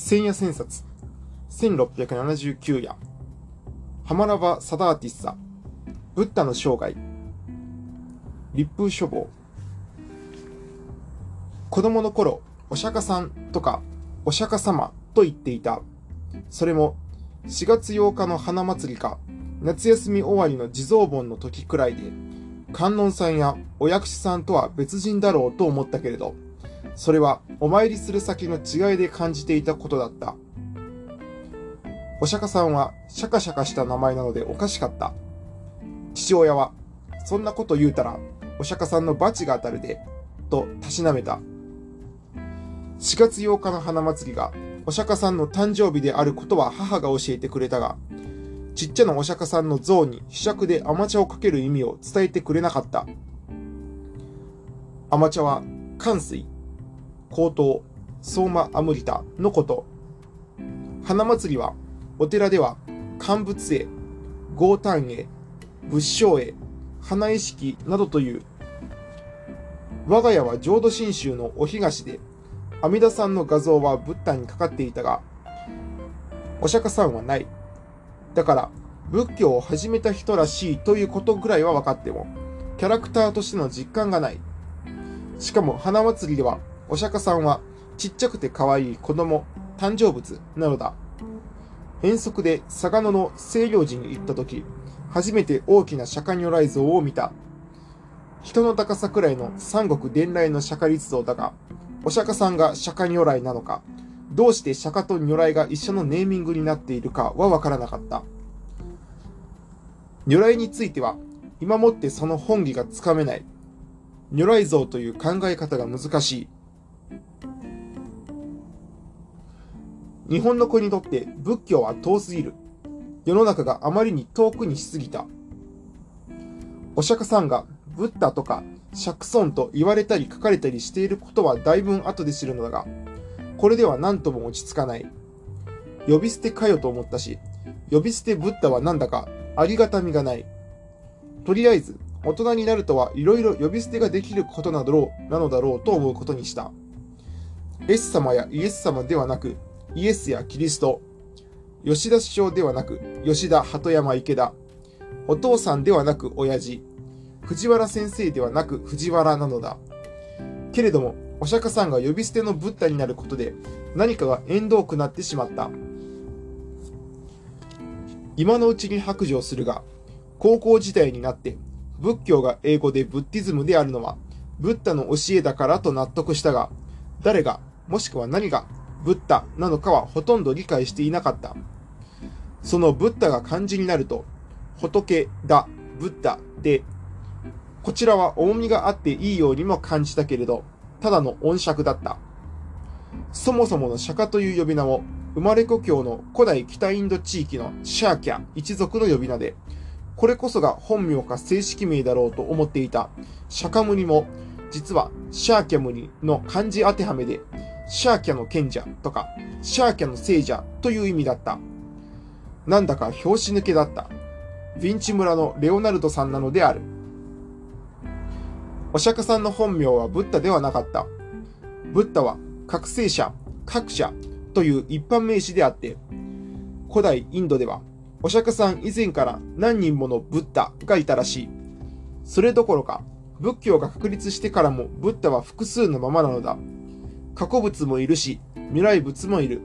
千夜千冊、1679夜、ハマラバ・サダーティッサ、ブッダの生涯、立風書房。子供の頃、お釈迦さんとか、お釈迦様と言っていた。それも、4月8日の花祭りか、夏休み終わりの地蔵盆の時くらいで、観音さんやお薬師さんとは別人だろうと思ったけれど、それはお参りする先の違いで感じていたことだった。お釈迦さんはシャカシャカした名前なのでおかしかった。父親は、そんなこと言うたら、お釈迦さんの罰が当たるで、とたしなめた。4月8日の花祭りが、お釈迦さんの誕生日であることは母が教えてくれたが、ちっちゃなお釈迦さんの像にひしゃくで甘茶をかける意味を伝えてくれなかった。甘茶は、寒水、高等、相馬アムリタのこと。花祭りは、お寺では、乾物絵、豪丹絵、仏性絵、花絵式などという。我が家は浄土真宗のお東で、阿弥陀さんの画像はブッダにかかっていたが、お釈迦さんはない。だから、仏教を始めた人らしいということぐらいは分かっても、キャラクターとしての実感がない。しかも、花祭りではお釈迦さんはちっちゃくて可愛い子供、誕生物なのだ。遠足で嵯峨野の清涼寺に行った時、初めて大きな釈迦如来像を見た。人の高さくらいの三国伝来の釈迦立像だが、お釈迦さんが釈迦如来なのか、どうして釈迦と如来が一緒のネーミングになっているかはわからなかった。如来については、今もってその本義がつかめない。如来像という考え方が難しい。日本の子にとって仏教は遠すぎる。世の中があまりに遠くにしすぎた。お釈迦さんがブッダとか釈尊と言われたり書かれたりしていることはだいぶ後で知るのだが、これでは何とも落ち着かない。呼び捨てかよと思ったし、呼び捨てブッダはなんだかありがたみがない。とりあえず、大人になるとはいろいろ呼び捨てができることなどなのだろうと思うことにした。S 様やイエス様ではなく、イエスやキリスト、吉田首相ではなく、吉田鳩山池田、お父さんではなく親父、藤原先生ではなく藤原なのだ。けれども、お釈迦さんが呼び捨てのブッダになることで、何かが縁遠くなってしまった。今のうちに白状するが、高校時代になって仏教が英語でブッディズムであるのは、ブッダの教えだからと納得したが、誰が、もしくは何がブッダなのかはほとんど理解していなかった。そのブッダが漢字になると、仏だ、ブッダで、こちらは重みがあっていいようにも感じたけれど、ただの音尺だった。そもそもの釈迦という呼び名も、生まれ故郷の古代北インド地域のシャーキャ一族の呼び名で、これこそが本名か正式名だろうと思っていた釈迦ムニも、実はシャーキャムニの漢字当てはめで、シャーキャの賢者とか、シャーキャの聖者という意味だった。なんだか拍子抜けだった。ヴィンチ村のレオナルドさんなのである。お釈迦さんの本名はブッダではなかった。ブッダは覚醒者、各者という一般名詞であって、古代インドではお釈迦さん以前から何人ものブッダがいたらしい。それどころか、仏教が確立してからもブッダは複数のままなのだ。過去物もいるし、未来物もいる。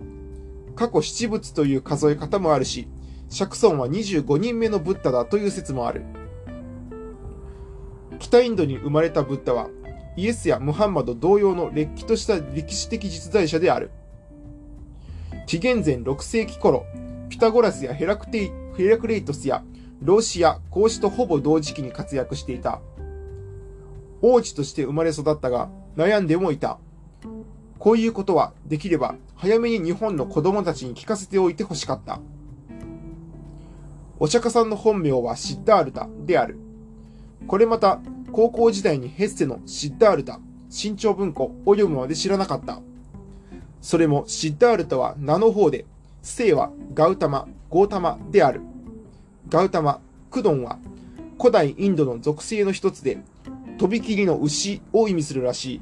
過去七物という数え方もあるし、釈尊は25人目のブッダだという説もある。北インドに生まれたブッダは、イエスやムハンマド同様のれっきとした歴史的実在者である。紀元前6世紀頃、ピタゴラスやヘラクテイヘラクレイトスやローシや孔子とほぼ同時期に活躍していた。王子として生まれ育ったが、悩んでもいた。こういうことはできれば早めに日本の子供たちに聞かせておいてほしかった。お釈迦さんの本名はシッダールタである。これまた高校時代にヘッセのシッダールタ、新潮文庫を読むまで知らなかった。それもシッダールタは名の方で、姓はガウタマ、ゴータマである。ガウタマ、クドンは古代インドの属性の一つで、とびきりの牛を意味するらしい。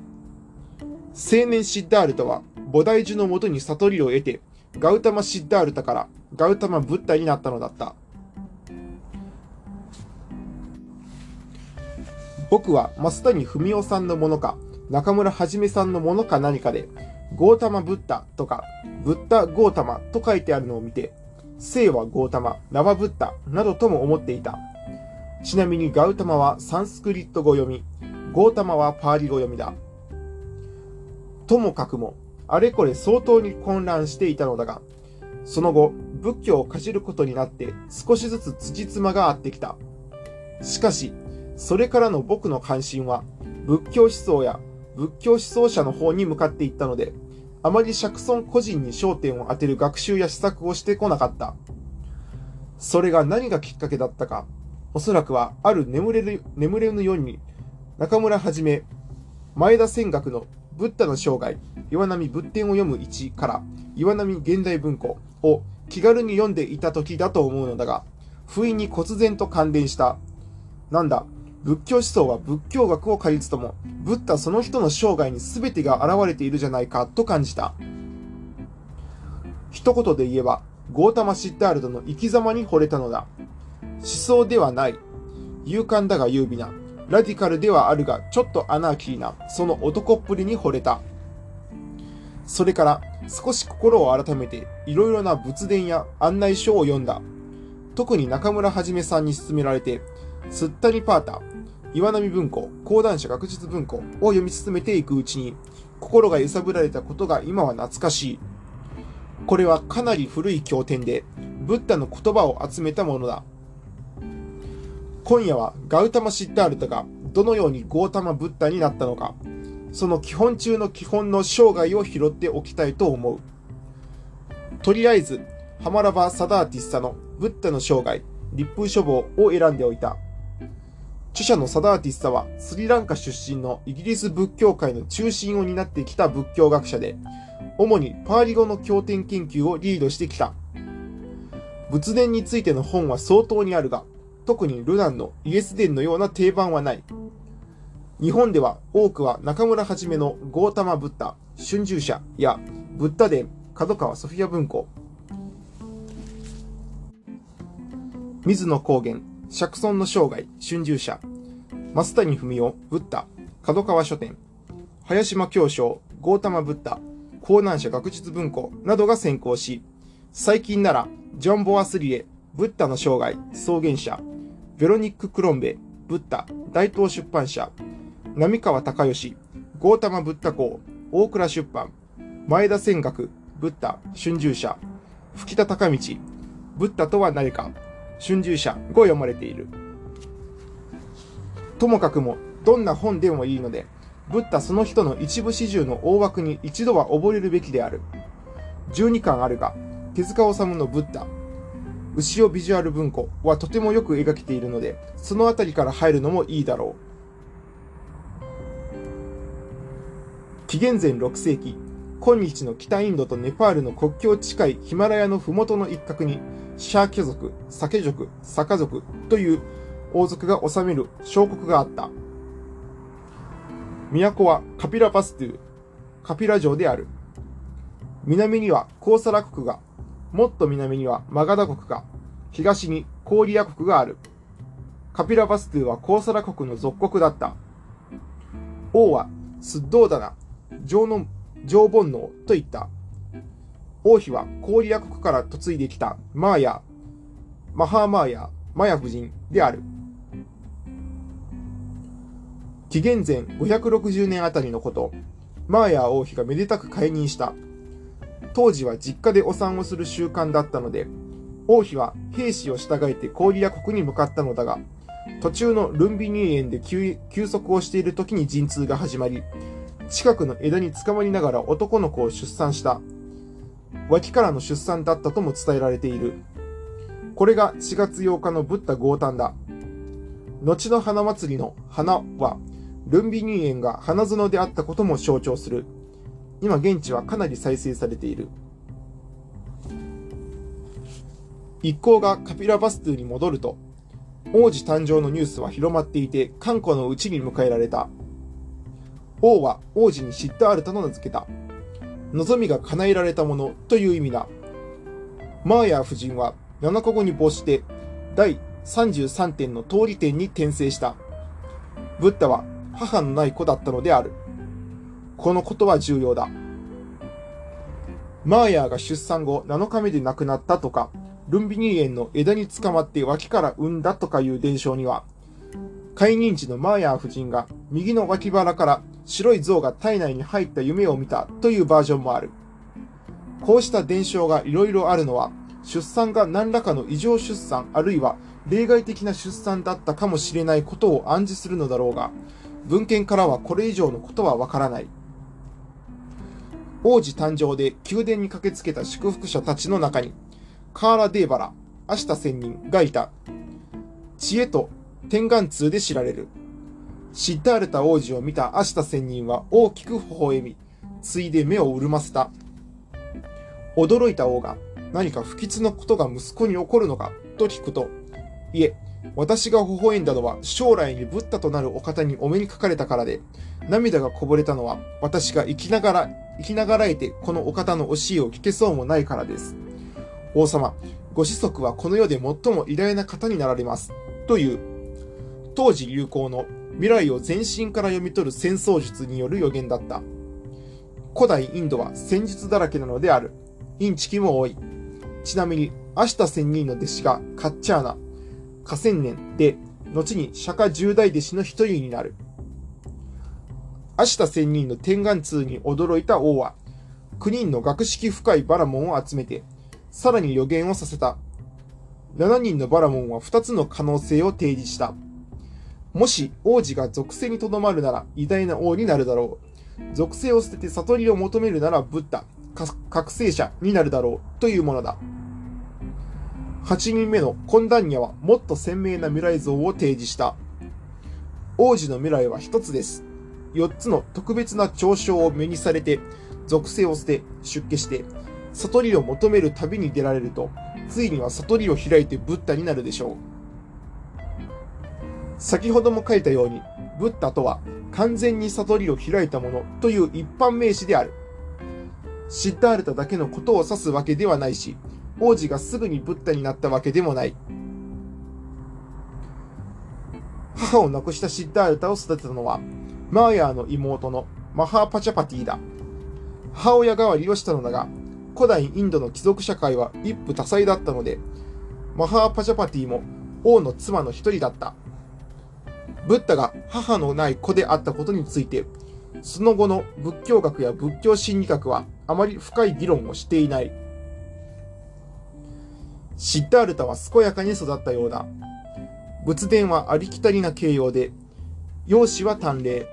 青年シッダールタは菩提樹のもとに悟りを得て、ガウタマ・シッダールタからガウタマ・ブッダになったのだった。僕は増谷文夫さんのものか、中村はじめさんのものか何かで、ゴータマ・ブッダとか、ブッダ・ゴータマと書いてあるのを見て、聖はゴータマ、ナバブッダなどとも思っていた。ちなみにガウタマはサンスクリット語読み、ゴータマはパーリ語読みだ。ともかくも、あれこれ相当に混乱していたのだが、その後、仏教をかじることになって少しずつ辻褄が合ってきた。しかし、それからの僕の関心は、仏教思想や仏教思想者の方に向かっていったので、あまり釈尊個人に焦点を当てる学習や施策をしてこなかった。それが何がきっかけだったか、おそらくはある眠れる、眠れぬように、中村はじめ、前田仙学のブッダの生涯、岩波仏典を読む1から岩波現代文庫を気軽に読んでいた時だと思うのだが、不意に忽然と関連した。なんだ、仏教思想は仏教学を借りつとも、ブッダその人の生涯に全てが現れているじゃないかと感じた。一言で言えば、ゴータマ・シッダールドの生き様に惚れたのだ。思想ではない。勇敢だが優美な。ラディカルではあるが、ちょっとアナーキーな、その男っぷりに惚れた。それから、少し心を改めて、いろいろな仏伝や案内書を読んだ。特に中村はじめさんに勧められて、スッタニパータ、岩波文庫、講談社学術文庫を読み進めていくうちに、心が揺さぶられたことが今は懐かしい。これはかなり古い経典で、ブッダの言葉を集めたものだ。今夜はガウタマ・シッダールタがどのようにゴータマ・ブッダになったのか、その基本中の基本の生涯を拾っておきたいと思う。とりあえず、ハマラバ・サダーティッサのブッダの生涯、立風書房を選んでおいた。著者のサダーティッサはスリランカ出身のイギリス仏教界の中心を担ってきた仏教学者で、主にパーリ語の経典研究をリードしてきた。仏伝についての本は相当にあるが、特にルナンのイエス伝のような定番はない。日本では多くは中村はじめのゴータマ・ブッダ、春秋社やブッダ伝、角川ソフィア文庫、水野高原、釈尊の生涯、春秋社、増谷文夫、ブッダ、角川書店、林間教章、ゴータマ・ブッダ、江南社学術文庫などが先行し、最近なら、ジョン・ボアスリエ、ブッダの生涯、草原社、ベロニック・クロンベ、ブッダ、大東出版社、浪川隆義、ゴータマ・ブッダ校、大倉出版、前田仙学、ブッダ、春秋社、吹田隆道、ブッダとは何か、春秋社を読まれている。ともかくも、どんな本でもいいので、ブッダその人の一部始終の大枠に一度は覚えるべきである。12巻あるが、手塚治虫のブッダ、牛尾ビジュアル文庫はとてもよく描けているので、そのあたりから入るのもいいだろう。紀元前6世紀、今日の北インドとネパールの国境近いヒマラヤの麓の一角に、シャーケ族、サケ族、サカ族という王族が治める小国があった。都はカピラバストゥ、カピラ城である。南にはコーサラ国が、もっと南にはマガダ国が、東にコーリア国がある。カピラバストゥはコーサラ国の属国だった。王はスッドーダナ、城の、城本能と言った。王妃はコーリア国から嫁いできたマーヤ、マハーマーヤ、マヤ夫人である。紀元前560年あたりのこと、マーヤ王妃がめでたく解任した。当時は実家でお産をする習慣だったので、王妃は兵士を従えてコリア国に向かったのだが、途中のルンビニ園で休息をしている時に陣痛が始まり、近くの枝に捕まりながら男の子を出産した。脇からの出産だったとも伝えられている。これが4月8日のブッダ豪誕だ。後の花祭りの花はルンビニ園が花園であったことも象徴する。今現地はかなり再生されている。一行がカピラバストゥに戻ると、王子誕生のニュースは広まっていて、観光のうちに迎えられた。王は王子にシッダールタと名付けた。望みが叶えられたものという意味だ。マーヤー夫人は7日後に没して第33点の通り点に転生した。ブッダは母のない子だったのである。このことは重要だ。マーヤーが出産後7日目で亡くなったとか、ルンビニー園の枝につかまって脇から産んだとかいう伝承には、解任時のマーヤー夫人が右の脇腹から白い像が体内に入った夢を見たというバージョンもある。こうした伝承が色々あるのは、出産が何らかの異常出産あるいは例外的な出産だったかもしれないことを暗示するのだろうが、文献からはこれ以上のことはわからない。王子誕生で宮殿に駆けつけた祝福者たちの中に、カーラ・デーバラ、アシタ仙人がいた。知恵と天眼通で知られる。シッダールタ王子を見たアシタ仙人は大きく微笑み、ついで目を潤ませた。驚いた王が、何か不吉なことが息子に起こるのかと聞くと、いえ、私が微笑んだのは将来にブッダとなるお方にお目にかかれたからで、涙がこぼれたのは私が生きながら、生きながらえてこのお方の教えを聞けそうもないからです。王様、ご子息はこの世で最も偉大な方になられます。という、当時流行の未来を全身から読み取る戦争術による予言だった。古代インドは戦術だらけなのである。インチキも多い。ちなみに、アシタ仙人の弟子がカッチャーナ、河川年で、後に釈迦十大弟子の一人になる。アシタ仙人の天眼通に驚いた王は、9人の学識深いバラモンを集めて、さらに予言をさせた。7人のバラモンは2つの可能性を提示した。もし王子が属性にとどまるなら偉大な王になるだろう。属性を捨てて悟りを求めるならブッダ、覚醒者になるだろうというものだ。8人目のコンダンニャはもっと鮮明な未来像を提示した。王子の未来は一つです。4つの特別な嘲笑を目にされて、属性を捨て、出家して、悟りを求める旅に出られると、ついには悟りを開いてブッダになるでしょう。先ほども書いたように、ブッダとは完全に悟りを開いたものという一般名詞である。シッダールタだけのことを指すわけではないし、王子がすぐにブッダになったわけでもない。母を亡くしたシッダールタを育てたのは、マーヤーの妹のマハーパチャパティだ。母親代わりをしたのだが、古代インドの貴族社会は一夫多妻だったので、マハーパチャパティも王の妻の一人だった。ブッダが母のない子であったことについて、その後の仏教学や仏教心理学はあまり深い議論をしていない。シッダールタは健やかに育ったようだ。仏殿はありきたりな形容で、容姿は端麗、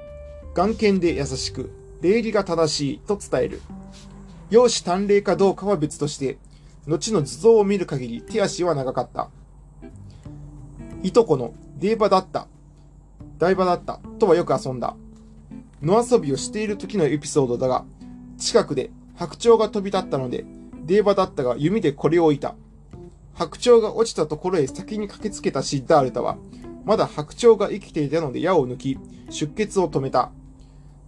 眼見で優しく、礼儀が正しいと伝える。容姿端麗かどうかは別として、後の図像を見る限り手足は長かった。いとこのデーバだった、台場だったとはよく遊んだ。野遊びをしている時のエピソードだが、近くで白鳥が飛び立ったので、デーバだったが弓でこれを置いた。白鳥が落ちたところへ先に駆けつけたシッダールタは、まだ白鳥が生きていたので矢を抜き、出血を止めた。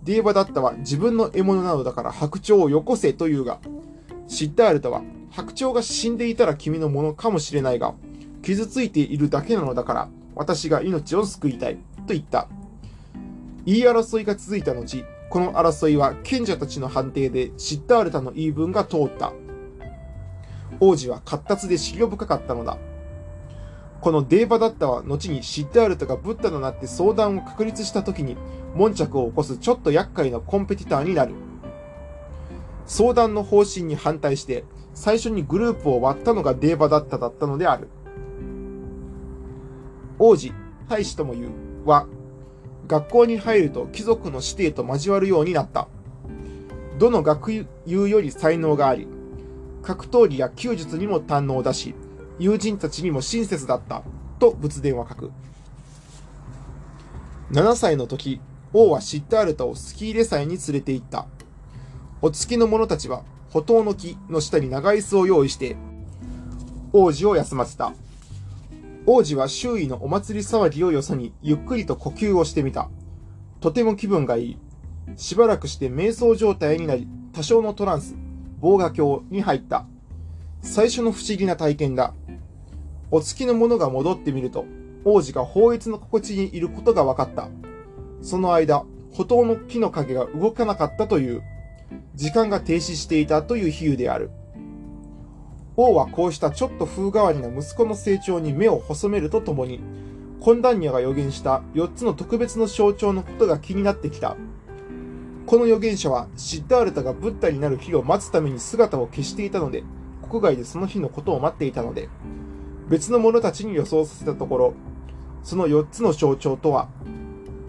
デーバダッタは自分の獲物なのだから白鳥をよこせと言うが、シッダールタは白鳥が死んでいたら君のものかもしれないが、傷ついているだけなのだから私が命を救いたいと言った。言い争いが続いた後、この争いは賢者たちの判定でシッダールタの言い分が通った。王子は活達で資料深かったのだ。このデーバダッタは後にシッダールタがブッダとなって相談を確立した時に悶着を起こすちょっと厄介なコンペティターになる。相談の方針に反対して最初にグループを割ったのがデーバダッタだったのである。王子、大使とも言うは、学校に入ると貴族の指定と交わるようになった。どの学友より才能があり、格闘技や弓術にも堪能だし、友人たちにも親切だった、と仏伝は書く。7歳の時、王はシッタールタをスキーレ祭に連れて行った。お付きの者たちは、歩道の木の下に長椅子を用意して、王子を休ませた。王子は周囲のお祭り騒ぎをよそに、ゆっくりと呼吸をしてみた。とても気分がいい。しばらくして瞑想状態になり、多少のトランス、防画鏡に入った。最初の不思議な体験だ。お付きの者が戻ってみると、王子が法律の心地にいることが分かった。その間、歩道の木の影が動かなかったという、時間が停止していたという比喩である。王はこうしたちょっと風変わりな息子の成長に目を細めるとともに、コンニャが予言した4つの特別の象徴のことが気になってきた。この預言者はシッダールタがブッダになる日を待つために姿を消していたので、国外でその日のことを待っていたので、別の者たちに予想させたところ、その4つの象徴とは、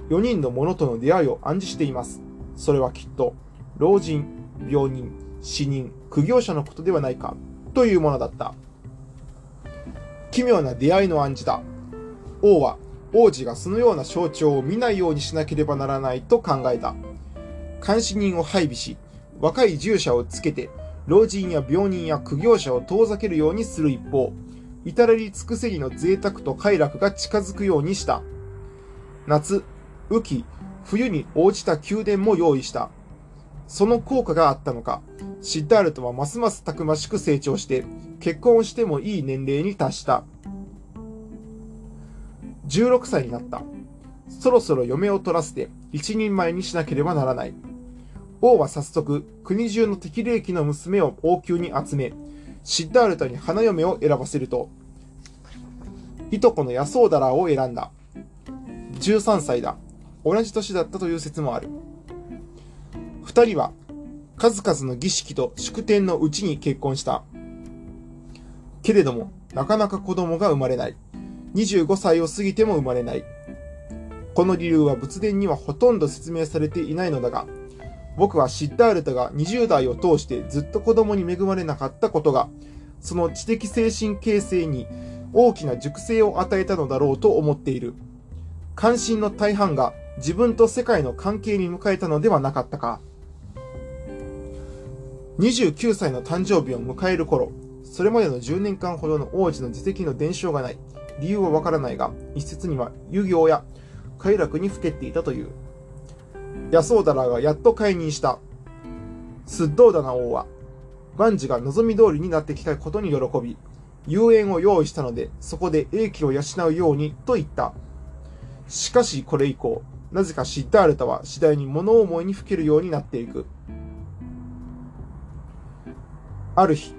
4人の者との出会いを暗示しています。それはきっと、老人、病人、死人、苦行者のことではないか、というものだった。奇妙な出会いの暗示だ。王は、王子がそのような象徴を見ないようにしなければならないと考えた。監視人を配備し、若い従者をつけて、老人や病人や苦行者を遠ざけるようにする一方、至れり尽くせりの贅沢と快楽が近づくようにした。夏、雨季、冬に応じた宮殿も用意した。その効果があったのか、シッダールトはますますたくましく成長して、結婚してもいい年齢に達した。16歳になった。そろそろ嫁を取らせて一人前にしなければならない。王は早速、国中の適齢期の娘を王宮に集め、シッダールタに花嫁を選ばせると、いとこのヤソーダラーを選んだ。13歳だ。同じ年だったという説もある。二人は数々の儀式と祝典のうちに結婚した。けれども、なかなか子供が生まれない。25歳を過ぎても生まれない。この理由は仏典にはほとんど説明されていないのだが、僕はシッダールタが20代を通してずっと子供に恵まれなかったことが、その知的精神形成に大きな熟成を与えたのだろうと思っている。関心の大半が自分と世界の関係に迎えたのではなかったか。29歳の誕生日を迎える頃、それまでの10年間ほどの王子の自責の伝承がない。理由はわからないが、一説には遊行や快楽にふけっていたという。ヤソーダラがやっと解任した。スッドーダナ王は、万事が望み通りになってきたことに喜び、遊園を用意したので、そこで英気を養うように、と言った。しかしこれ以降、なぜかシッダールタは次第に物思いにふけるようになっていく。ある日、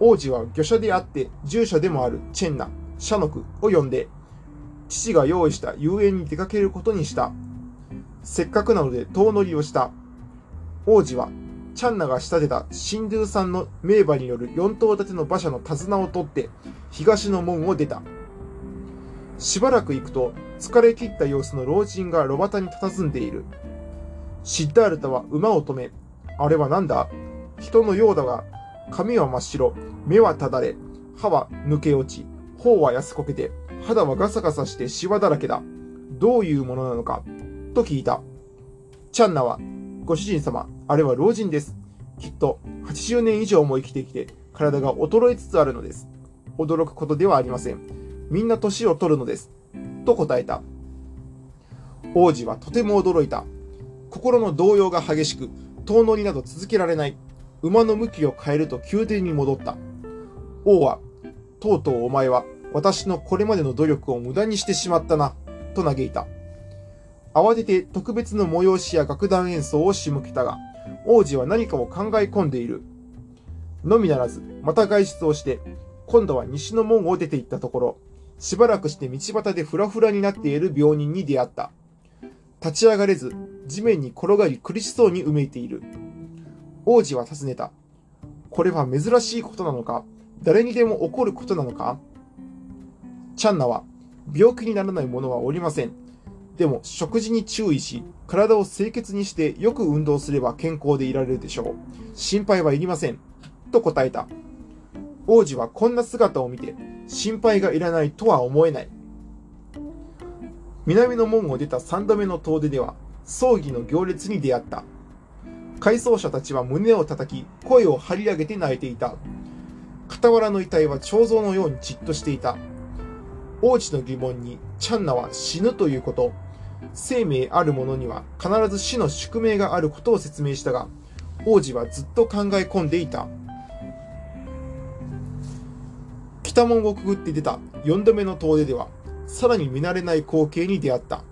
王子は御所であって従者でもあるチェンナ、シャノクを呼んで、父が用意した遊園に出かけることにした。せっかくなので遠乗りをした。王子は、チャンナが仕立てたシンドゥさんの名馬による4頭立ての馬車の手綱を取って、東の門を出た。しばらく行くと、疲れ切った様子の老人が路端に佇んでいる。シッダールタは馬を止め、あれは何だ？人のようだが、髪は真っ白、目はただれ、歯は抜け落ち、頬は安こけて、肌はガサガサしてシワだらけだ。どういうものなのかと聞いた。チャンナは、ご主人様、あれは老人です。きっと80年以上も生きてきて、体が衰えつつあるのです。驚くことではありません。みんな年を取るのです。と答えた。王子はとても驚いた。心の動揺が激しく、遠乗りなど続けられない。馬の向きを変えると宮殿に戻った。王は、とうとうお前は私のこれまでの努力を無駄にしてしまったな、と嘆いた。慌てて特別の催しや楽団演奏を仕向けたが、王子は何かを考え込んでいる。のみならず、また外出をして、今度は西の門を出て行ったところ、しばらくして道端でフラフラになっている病人に出会った。立ち上がれず、地面に転がり苦しそうにうめいている。王子は尋ねた。これは珍しいことなのか？誰にでも起こることなのか？チャンナは、病気にならない者はおりません。でも食事に注意し、体を清潔にしてよく運動すれば健康でいられるでしょう。心配はいりません。と答えた。王子はこんな姿を見て、心配がいらないとは思えない。南の門を出た三度目の遠出では、葬儀の行列に出会った。回想者たちは胸を叩き、声を張り上げて泣いていた。傍らの遺体は彫像のようにじっとしていた。王子の疑問に、チャンナは死ぬということ、生命ある者には必ず死の宿命があることを説明したが、王子はずっと考え込んでいた。北門をくぐって出た4度目の遠出では、さらに見慣れない光景に出会った。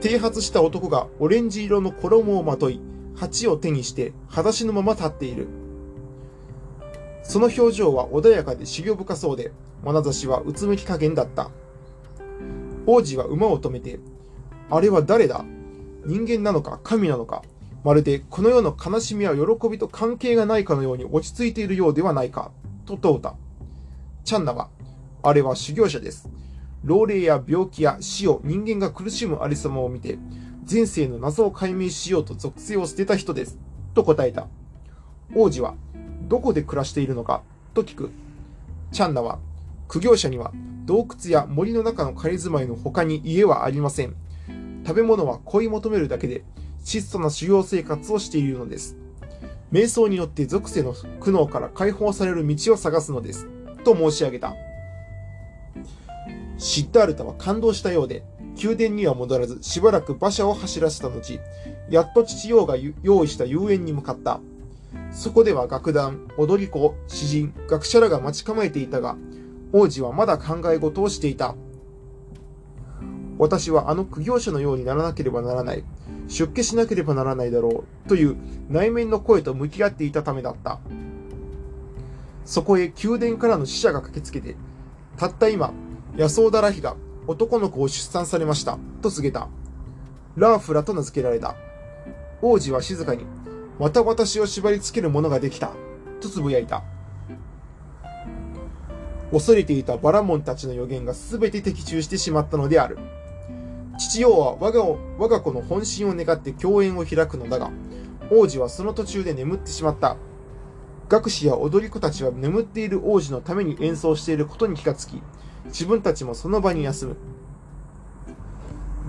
剃髪した男がオレンジ色の衣をまとい、鉢を手にして裸足のまま立っている。その表情は穏やかで修行深そうで、眼差しはうつむき加減だった。王子は馬を止めて、あれは誰だ？人間なのか？神なのか？まるでこの世の悲しみや喜びと関係がないかのように落ち着いているようではないか、と問うた。チャンナは、あれは修行者です。老齢や病気や死を人間が苦しむありさまを見て、前世の謎を解明しようと属性を捨てた人です。と答えた。王子は、どこで暮らしているのか？と聞く。チャンナは、苦行者には洞窟や森の中の仮住まいの他に家はありません。食べ物は恋求めるだけで、質素な修行生活をしているのです。瞑想によって属性の苦悩から解放される道を探すのです。と申し上げた。シッダールタは感動したようで、宮殿には戻らず、しばらく馬車を走らせた後、やっと父王が用意した遊園に向かった。そこでは楽団、踊り子、詩人、学者らが待ち構えていたが、王子はまだ考え事をしていた。私はあの苦行者のようにならなければならない。出家しなければならないだろう。という内面の声と向き合っていたためだった。そこへ宮殿からの使者が駆けつけて、たった今、野草だらひが男の子を出産されました、と告げた。ラーフラと名付けられた。王子は静かに、また私を縛り付けるものができた、とつぶやいた。恐れていたバラモンたちの予言が全て的中してしまったのである。父王は我が我が子の本心を願って共演を開くのだが、王子はその途中で眠ってしまった。学士や踊り子たちは眠っている王子のために演奏していることに気がつき、自分たちもその場に休む。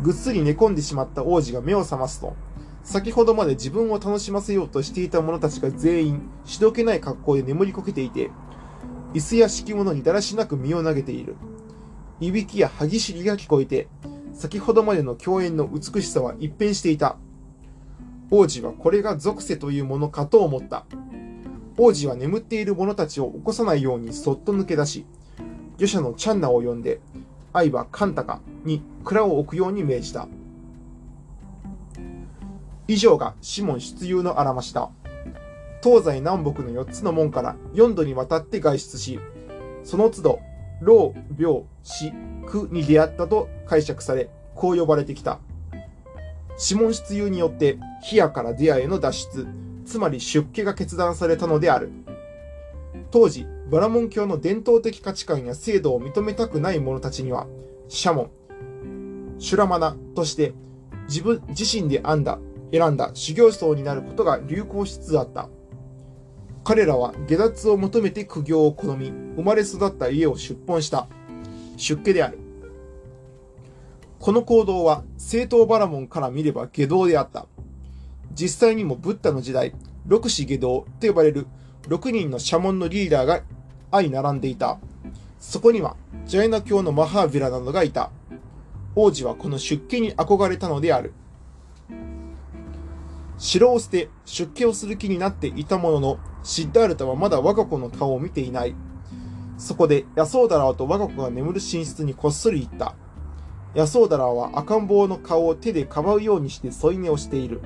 ぐっすり寝込んでしまった王子が目を覚ますと、先ほどまで自分を楽しませようとしていた者たちが全員、しどけない格好で眠りこけていて、椅子や敷物にだらしなく身を投げている。いびきや歯ぎしりが聞こえて、先ほどまでの共演の美しさは一変していた。王子はこれが属性というものかと思った。王子は眠っている者たちを起こさないようにそっと抜け出し、漁者のチャンナを呼んで、愛はカンタカに蔵を置くように命じた。以上がシモン出遊のあらました。東西南北の4つの門から4度にわたって外出し、その都度、老、病、死、苦に出会ったと解釈され、こう呼ばれてきた。四門出遊によって、ヒアからディアへの脱出、つまり出家が決断されたのである。当時、バラモン教の伝統的価値観や制度を認めたくない者たちには、沙門、シュラマナとして自分自身で編んだ、選んだ修行僧になることが流行しつつあった。彼らは下脱を求めて苦行を好み、生まれ育った家を出奔した。出家である。この行動は正統バラモンから見れば下道であった。実際にもブッダの時代、六子下道と呼ばれる6人の社門のリーダーが相並んでいた。そこには、ジャイナ教のマハーヴィラなどがいた。王子はこの出家に憧れたのである。城を捨て出家をする気になっていたものの、シッダールタはまだ我が子の顔を見ていない。そこで、ヤソーダラーと我が子が眠る寝室にこっそり行った。ヤソーダラーは赤ん坊の顔を手でかばうようにして添い寝をしている。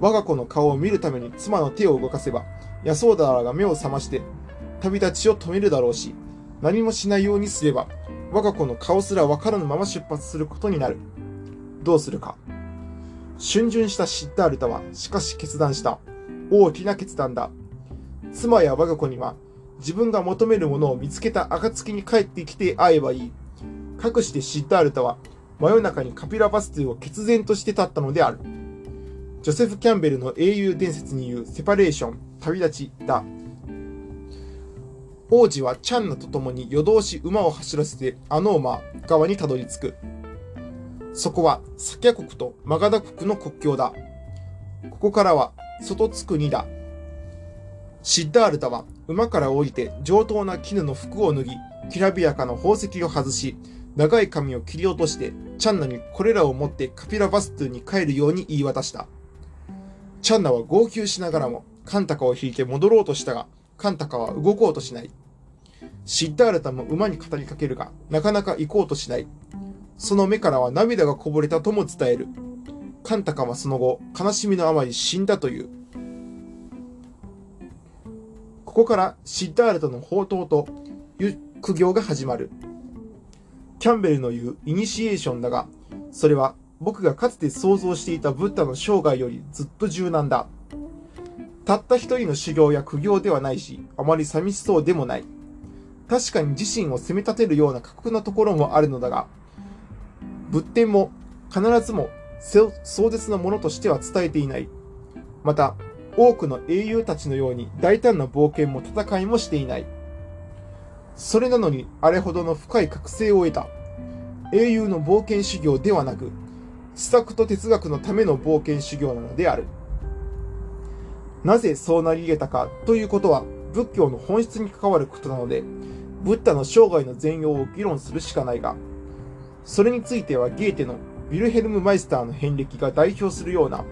我が子の顔を見るために妻の手を動かせば、ヤソーダラが目を覚まして、旅立ちを止めるだろうし、何もしないようにすれば、我が子の顔すらわからぬまま出発することになる。どうするか。逡巡したシッダールタは、しかし決断した。大きな決断だ。妻や我が子には、自分が求めるものを見つけた暁に帰ってきて会えばいい。かくしてシッダールタは、真夜中にカピラバスティを決然として立ったのである。ジョセフ・キャンベルの英雄伝説に言うセパレーション、旅立ちだ。王子はチャンナと共に夜通し馬を走らせてアノーマー側にたどり着く。そこはサキャ国とマガダ国の国境だ。ここからは外つくにだ。シッダールタは馬から降りて上等な絹の服を脱ぎ、きらびやかな宝石を外し、長い髪を切り落として、チャンナにこれらを持ってカピラバストゥに帰るように言い渡した。チャンナは号泣しながらも、カンタカを引いて戻ろうとしたが、カンタカは動こうとしない。シッダールタも馬に語りかけるが、なかなか行こうとしない。その目からは涙がこぼれたとも伝える。カンタカはその後、悲しみのあまり死んだという。ここからシッダールタの宝刀という苦行が始まる。キャンベルの言うイニシエーションだが、それは僕がかつて想像していたブッダの生涯よりずっと柔軟だ。たった一人の修行や苦行ではないし、あまり寂しそうでもない。確かに自身を責め立てるような過酷なところもあるのだが、仏典も必ずも壮絶なものとしては伝えていない。また、多くの英雄たちのように大胆な冒険も戦いもしていない。それなのにあれほどの深い覚醒を得た。英雄の冒険修行ではなく、施策と哲学のための冒険修行なのである。なぜそうなり得たかということは仏教の本質に関わることなので、ブッダの生涯の全容を議論するしかないが、それについてはゲーテのビルヘルム・マイスターの遍歴が代表するような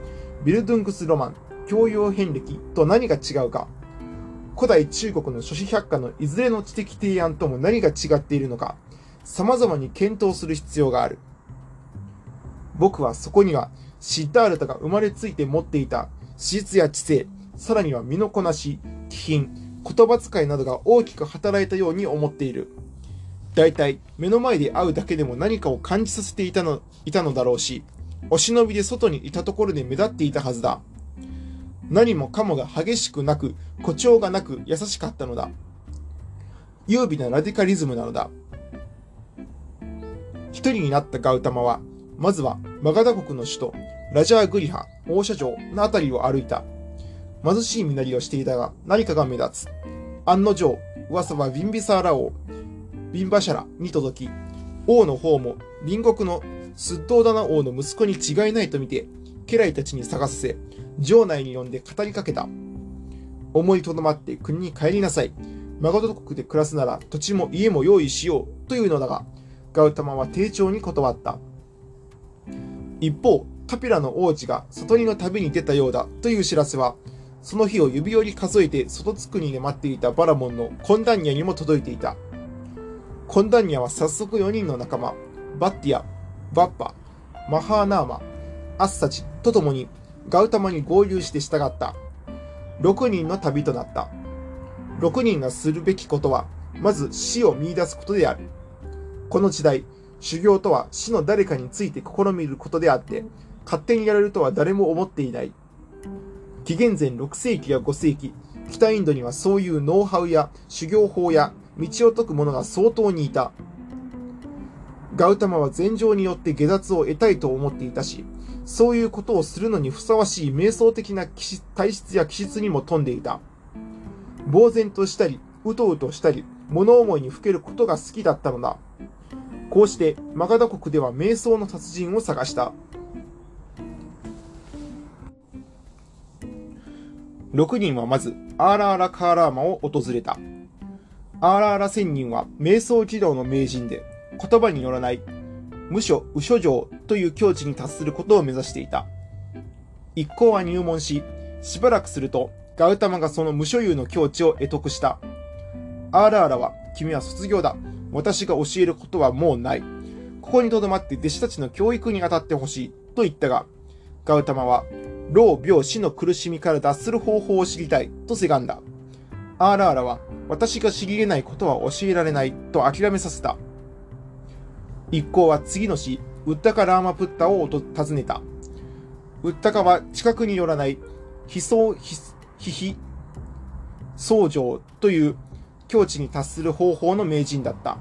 ビルドゥングス・ロマン、教養遍歴と何が違うか、古代中国の諸子百科のいずれの知的提案とも何が違っているのか、様々に検討する必要がある。僕はそこには、シッダールタが生まれついて持っていた史実や知性、さらには身のこなし、気品、言葉遣いなどが大きく働いたように思っている。大体、目の前で会うだけでも何かを感じさせていたのいたのだろうし、お忍びで外にいたところで目立っていたはずだ。何もかもが激しくなく、誇張がなく優しかったのだ。優美なラディカリズムなのだ。一人になったガウタマは、まずはマガダ国の首都、ラジャーグリハ、大社城の辺りを歩いた。貧しい身なりをしていたが、何かが目立つ。案の定、噂はビンビサーラ王、ビンバシャラに届き、王の方も隣国のスッドーダナ王の息子に違いないと見て、家来たちに探させ、城内に呼んで語りかけた。思いとどまって国に帰りなさい。マガド国で暮らすなら土地も家も用意しようというのだが、ガウタマは丁重に断った。一方、カピラの王子が里にの旅に出たようだという知らせは、その日を指折り数えて外つくにで待っていたバラモンのコンダンニャにも届いていた。コンダンニャは早速4人の仲間、バッティア、バッパ、マハーナーマ、アッサチと共にガウタマに合流して従った。6人の旅となった。6人がするべきことは、まず死を見出すことである。この時代、修行とは死の誰かについて試みることであって、勝手にやれるとは誰も思っていない。紀元前6世紀や5世紀、北インドにはそういうノウハウや修行法や道を解く者が相当にいた。ガウタマは禅情によって下脱を得たいと思っていたし、そういうことをするのにふさわしい瞑想的な体質や気質にも富んでいた。呆然としたり、うとうとしたり、物思いにふけることが好きだったのだ。こうして、マガダ国では瞑想の達人を探した。6人はまず、アーラーラ・カーラーマを訪れた。アーラーラ仙人は瞑想軌道の名人で、言葉によらない、無所、無所城という境地に達することを目指していた。一行は入門し、しばらくすると、ガウタマがその無所有の境地を得得した。アーラーラは、君は卒業だ。私が教えることはもうない。ここに留まって弟子たちの教育に当たってほしい。と言ったが、ガウタマは、老病死の苦しみから脱する方法を知りたいとせがんだ。アーラーラは私が知り得ないことは教えられないと諦めさせた。一行は次の日、ウッタカ・ラーマプッタを訪ねた。ウッタカは近くに寄らない、非相、非、非、相乗という境地に達する方法の名人だった。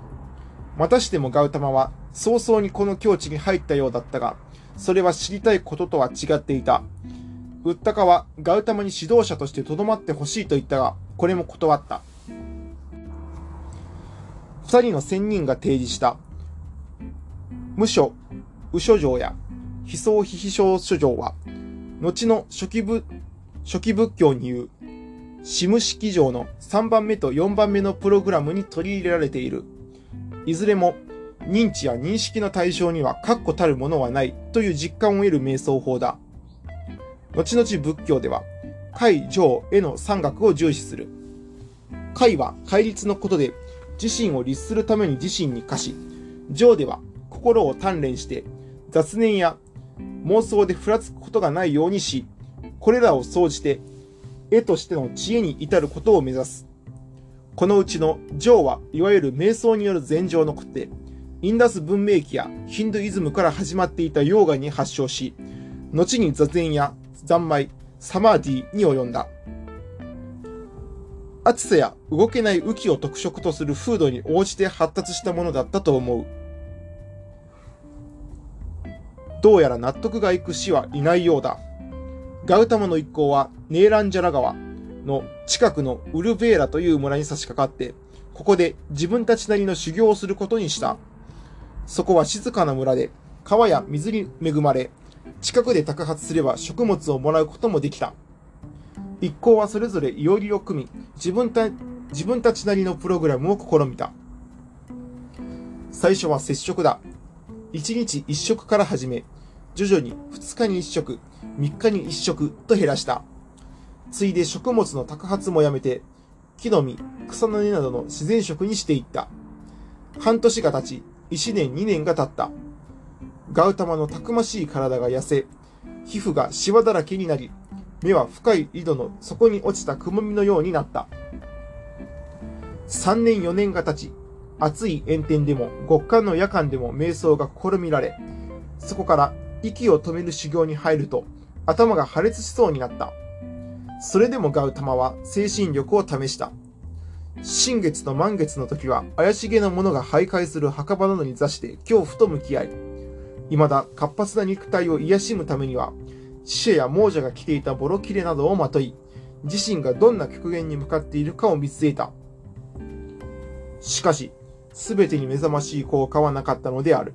またしてもガウタマは早々にこの境地に入ったようだったが、それは知りたいこととは違っていた。ウッタカはガウタマに指導者として留まってほしいと言ったが、これも断った。二人の仙人が提示した、無所、無所城や、非相非非小諸城は、後の初期部、初期仏教に言う、シム式城の3番目と4番目のプログラムに取り入れられている。いずれも、認知や認識の対象には確固たるものはないという実感を得る瞑想法だ。後々仏教では、解上への三学を重視する。解は戒律のことで自身を律するために自身に課し、上では心を鍛錬して雑念や妄想でふらつくことがないようにし、これらを総じて絵としての知恵に至ることを目指す。このうちの上はいわゆる瞑想による禅情のくって、インダス文明期やヒンドゥイズムから始まっていたヨーガに発祥し、後に座禅や三昧、サマーディに及んだ。暑さや動けない雨季を特色とする風土に応じて発達したものだったと思う。どうやら納得がいく死はいないようだ。ガウタマの一行はネーランジャラ川の近くのウルベーラという村に差し掛かって、ここで自分たちなりの修行をすることにした。そこは静かな村で、川や水に恵まれ、近くで宅発すれば食物をもらうこともできた。一行はそれぞれいおりを組み、自分た自分たちなりのプログラムを試みた。最初は接触だ。1日1食から始め、徐々に2日に1食、3日に1食と減らした。ついで食物の宅発もやめて、木の実、草の根などの自然食にしていった。半年が経ち、1年2年が経った。ガウタマのたくましい体が痩せ、皮膚がシワだらけになり、目は深い井戸の底に落ちたくもみのようになった。3年4年が経ち、暑い炎天でも極寒の夜間でも瞑想が試みられ、そこから息を止める修行に入ると、頭が破裂しそうになった。それでもガウタマは精神力を試した。新月と満月の時は怪しげなものが徘徊する墓場などに座して恐怖と向き合い、未だ活発な肉体を癒しむためには、死者や亡者が着ていたボロ切れなどをまとい、自身がどんな極限に向かっているかを見据えた。しかし、すべてに目覚ましい効果はなかったのである。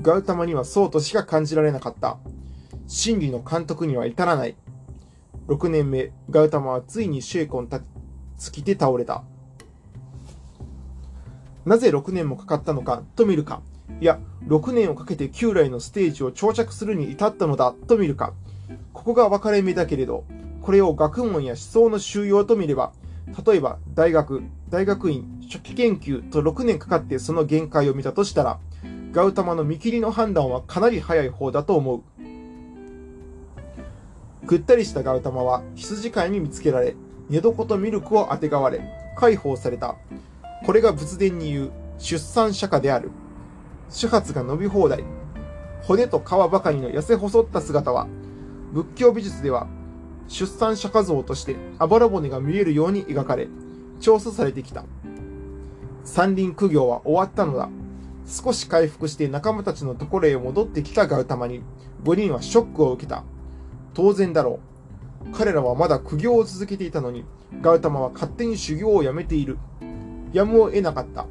ガウタマにはそうとしか感じられなかった。真理の監督には至らない。6年目、ガウタマはついにシェイコンた尽きて倒れた。なぜ6年もかかったのかと見るか、いや、6年をかけて旧来のステージを長着するに至ったのだと見るか、ここが分かれ目だけれど、これを学問や思想の収容と見れば、例えば大学、大学院、初期研究と6年かかってその限界を見たとしたら、ガウタマの見切りの判断はかなり早い方だと思う。ぐったりしたガウタマは羊飼いに見つけられ、寝床とミルクをあてがわれ、解放された。これが仏殿に言う出産釈迦である。主発が伸び放題。骨と皮ばかりの痩せ細った姿は、仏教美術では出産釈迦像としてあばら骨が見えるように描かれ、調査されてきた。山林苦行は終わったのだ。少し回復して仲間たちのところへ戻ってきたガウタマに、5人はショックを受けた。当然だろう。彼らはまだ苦行を続けていたのに、ガウタマは勝手に修行をやめている。やむを得なかった。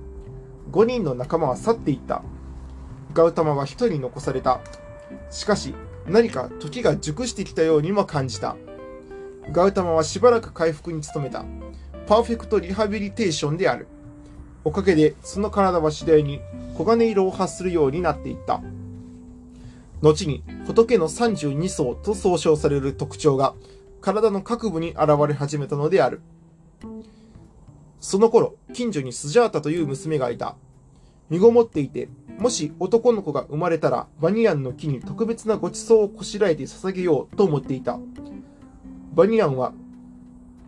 5人の仲間は去っていった。ガウタマは1人残された。しかし、何か時が熟してきたようにも感じた。ガウタマはしばらく回復に努めた。パーフェクトリハビリテーションである。おかげで、その体は次第に黄金色を発するようになっていった。後に仏の32層と総称される特徴が体の各部に現れ始めたのである。その頃、近所にスジャータという娘がいた。身ごもっていて、もし男の子が生まれたらバニヤンの木に特別なご馳走をこしらえて捧げようと思っていた。バニヤンは、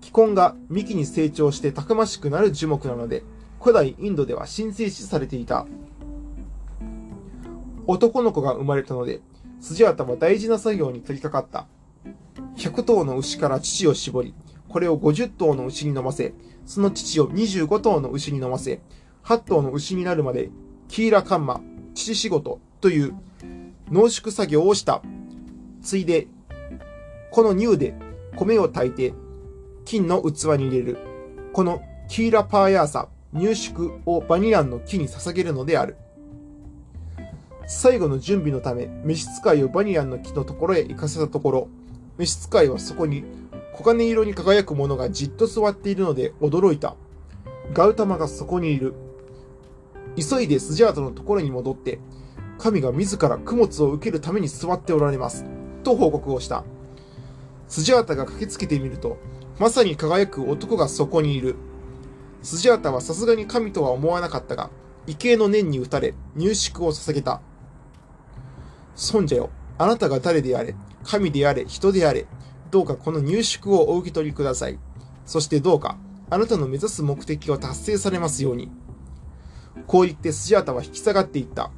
気根が幹に成長してたくましくなる樹木なので、古代インドでは神聖視されていた。男の子が生まれたので、スジャータは大事な作業に取り掛かった。100頭の牛から乳を絞り、これを50頭の牛に飲ませ、その乳を25頭の牛に飲ませ、8頭の牛になるまで、キーラカンマ、乳仕事という濃縮作業をした。ついで、この乳で米を炊いて金の器に入れる。このキーラパーヤーサ、入縮をバニランの木に捧げるのである。最後の準備のため、召使いをバニランの木のところへ行かせたところ、召使いはそこに黄金色に輝くものがじっと座っているので驚いた。ガウタマがそこにいる。急いでスジャータのところに戻って、神が自ら供物を受けるために座っておられます。と報告をした。スジャータが駆けつけてみると、まさに輝く男がそこにいる。スジャータはさすがに神とは思わなかったが、畏敬の念に打たれ、入宿を捧げた。尊者よ、あなたが誰であれ、神であれ、人であれ、どうかこの入宿をお受け取りください。そしてどうか、あなたの目指す目的を達成されますように。こう言ってスジャータは引き下がっていった。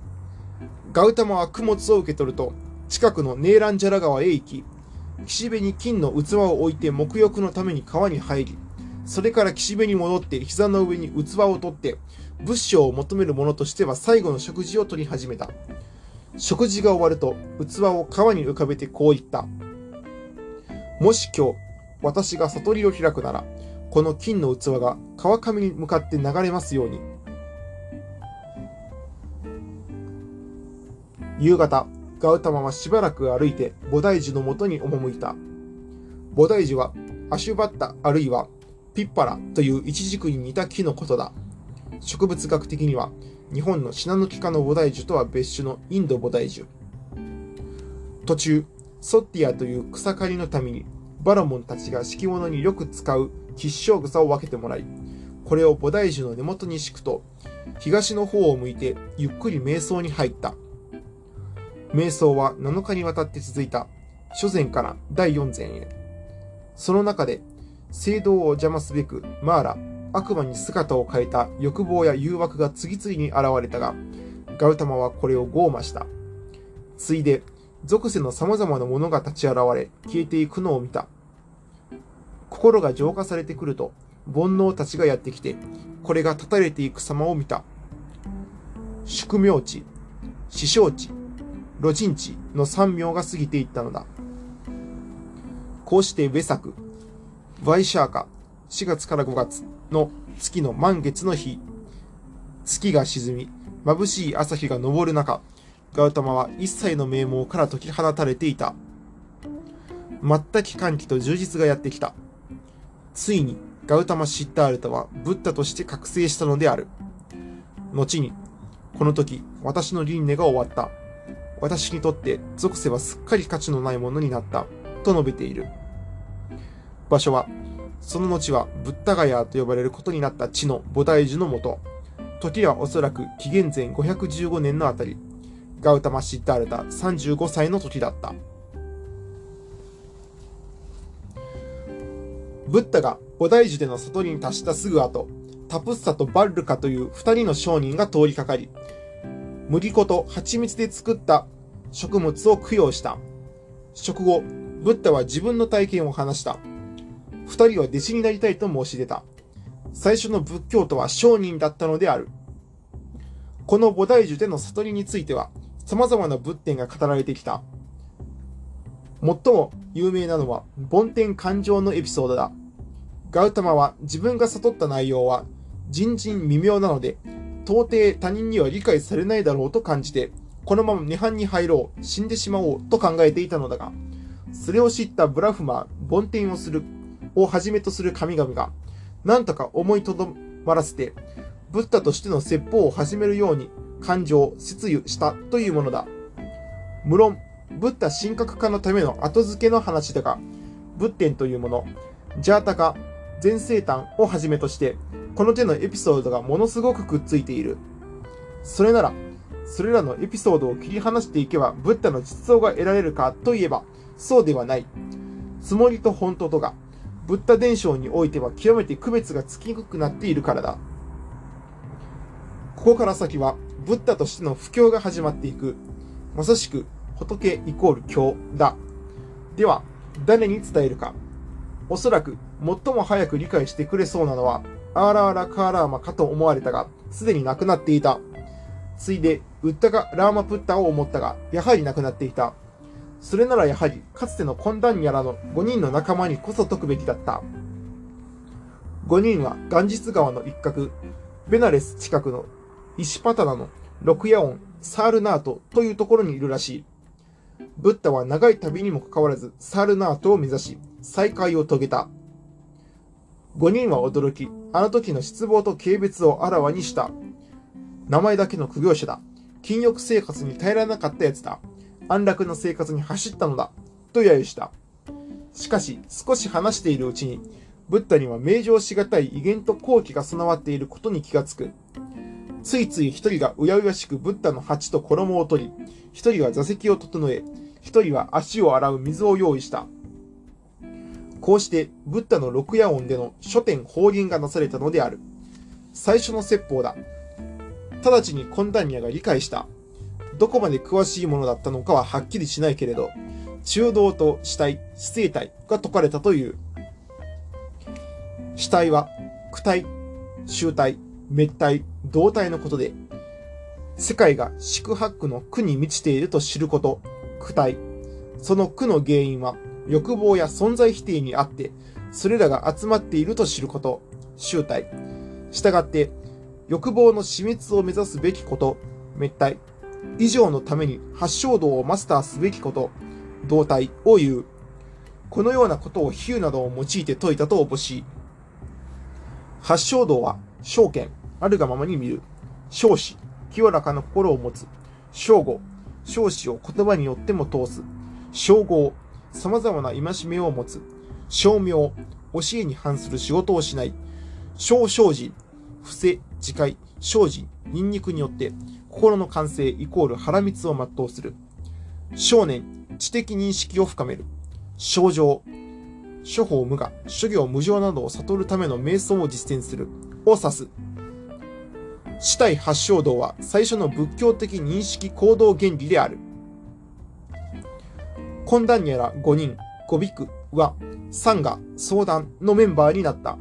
ガウタマは供物を受け取ると、近くのネーランジャラ川へ行き、岸辺に金の器を置いて沐浴のために川に入り、それから岸辺に戻って膝の上に器を取って、物証を求める者としては最後の食事を取り始めた。食事が終わると、器を川に浮かべてこう言った。もし今日、私が悟りを開くなら、この金の器が川上に向かって流れますように。夕方、ガウタマはしばらく歩いて菩提樹のもとに赴いた。菩提樹はアシュバッタあるいはピッパラというイチジクに似た木のことだ。植物学的には日本のシナノキ科の菩提樹とは別種のインド菩提樹。途中、ソッティアという草刈りのためにバラモンたちが敷物によく使う吉祥草を分けてもらい、これを菩提樹の根元に敷くと、東の方を向いてゆっくり瞑想に入った。瞑想は7日にわたって続いた。初前から第4前へ。その中で、聖堂を邪魔すべく、マーラ、悪魔に姿を変えた欲望や誘惑が次々に現れたが、ガウタマはこれを傲慢した。ついで、属性の様々なものが立ち現れ、消えていくのを見た。心が浄化されてくると、煩悩たちがやってきて、これが断たれていく様を見た。宿命地、死生地、ロジンチの三名が過ぎていったのだ。こうしてウェサク、ワイシャーカ、4月から5月の月の満月の日、月が沈み、眩しい朝日が昇る中、ガウタマは一切の名門から解き放たれていた。全き歓喜と充実がやってきた。ついに、ガウタマ・シッタールタはブッダとして覚醒したのである。後に、この時、私の輪廻が終わった。私にとって属性はすっかり価値のないものになった、と述べている。場所は、その後はブッダガヤと呼ばれることになった地の菩提樹のもと、時はおそらく紀元前515年のあたり、ガウタマ・シッダールタ35歳の時だった。ブッダが菩提樹での悟りに達したすぐ後、タプッサとバッルカという二人の商人が通りかかり、麦粉と蜂蜜で作った食物を供養した。食後、ブッダは自分の体験を話した。二人は弟子になりたいと申し出た。最初の仏教とは商人だったのである。この菩提樹での悟りについては、様々な仏典が語られてきた。最も有名なのは、梵天感情のエピソードだ。ガウタマは自分が悟った内容は、人人未明なので、到底他人には理解されないだろうと感じて、このまま涅槃に入ろう、死んでしまおうと考えていたのだが、それを知ったブラフマー、梵天をする、をはじめとする神々が、なんとか思いとどまらせて、ブッダとしての説法を始めるように感情を、節油したというものだ。無論、ブッダ神格化のための後付けの話だが、仏典というもの、ジャータカ、全生誕をはじめとして、この手のエピソードがものすごくくっついている。それなら、それらのエピソードを切り離していけば、ブッダの実相が得られるかといえば、そうではない。つもりと本当とが、ブッダ伝承においては極めて区別がつきにくくなっているからだ。ここから先は、ブッダとしての布教が始まっていく。まさしく、仏イコール教だ。では、誰に伝えるか。おそらく、最も早く理解してくれそうなのは、アーラーラ・カーラーマかと思われたが、すでに亡くなっていた。ついで、ウッタガ・ラーマプッタを思ったが、やはり亡くなっていた。それならやはり、かつてのコンダンニャラの5人の仲間にこそ解くべきだった。5人はガンジス川の一角、ベナレス近くのイシパタナのロクヤオン、サールナートというところにいるらしい。ブッダは長い旅にもかかわらず、サールナートを目指し、再会を遂げた。5人は驚き、あの時の失望と軽蔑をあらわにした。名前だけの苦行者だ。禁欲生活に耐えられなかった奴だ。安楽な生活に走ったのだ。と揶揄した。しかし、少し話しているうちに、ブッダには名状しがたい威厳と好奇が備わっていることに気がつく。ついつい一人がうやうやしくブッダの鉢と衣を取り、一人は座席を整え、一人は足を洗う水を用意した。こうして、ブッダの六夜音での書店法輪がなされたのである。最初の説法だ。直ちにコンダニャが理解した。どこまで詳しいものだったのかははっきりしないけれど、中道と死体、死生体が説かれたという。死体は、躯体、集体、滅体、動体のことで、世界が宿泊の苦に満ちていると知ること、躯体。その苦の原因は、欲望や存在否定にあって、それらが集まっていると知ること、集体。したがって、欲望の死滅を目指すべきこと、滅体。以上のために発祥道をマスターすべきこと、動体を言う。このようなことを比喩などを用いて説いたとおぼしい。発祥道は、証券、あるがままに見る。少子、清らかな心を持つ。正語、少子を言葉によっても通す。称号、様々な戒めを持つ。称名、教えに反する仕事をしない。小精進、伏せ、自戒、精進、ニンニクによって、心の完成イコール腹蜜を全うする。少年、知的認識を深める。症状、処方無我、諸行無常などを悟るための瞑想を実践する。を指す。死体発祥道は最初の仏教的認識行動原理である。懇談ニャら5人、5ビクは、サンガ、相談のメンバーになった。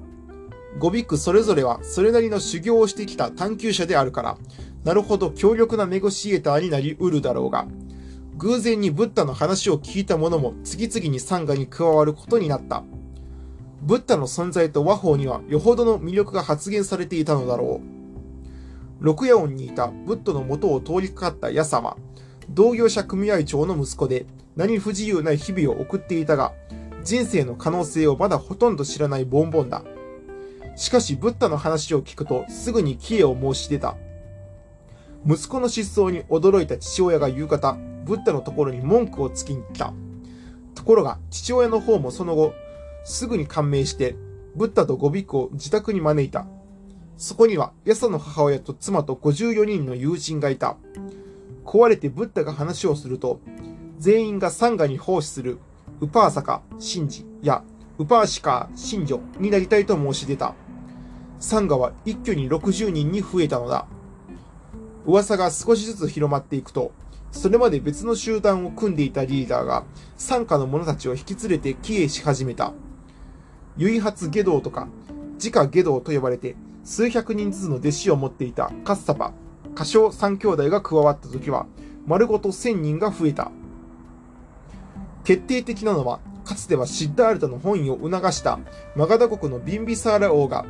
5ビックそれぞれはそれなりの修行をしてきた探求者であるから、なるほど強力なネゴシエーターになり得るだろうが、偶然にブッダの話を聞いた者も次々にサンガに加わることになった。ブッダの存在と和法にはよほどの魅力が発言されていたのだろう。六夜音にいたブッダの元を通りかかったヤサは、同業者組合長の息子で何不自由ない日々を送っていたが、人生の可能性をまだほとんど知らないボンボンだ。しかし、ブッダの話を聞くと、すぐに帰依を申し出た。息子の失踪に驚いた父親が夕方、ブッダのところに文句をつきに来た。ところが、父親の方もその後、すぐに感銘して、ブッダとゴビックを自宅に招いた。そこには、ヤサの母親と妻と54人の友人がいた。壊れてブッダが話をすると、全員がサンガに奉仕する、ウパーサカ、シンジや、ウパーシカ、信女になりたいと申し出た。サンガは一挙に60人に増えたのだ。噂が少しずつ広まっていくと、それまで別の集団を組んでいたリーダーが、参加の者たちを引き連れて帰依し始めた。唯発下道とか、自家下道と呼ばれて、数百人ずつの弟子を持っていたカッサパ、歌唱三兄弟が加わった時は、丸ごと千人が増えた。決定的なのは、かつてはシッダールタの本意を促したマガダ国のビンビサーラ王が、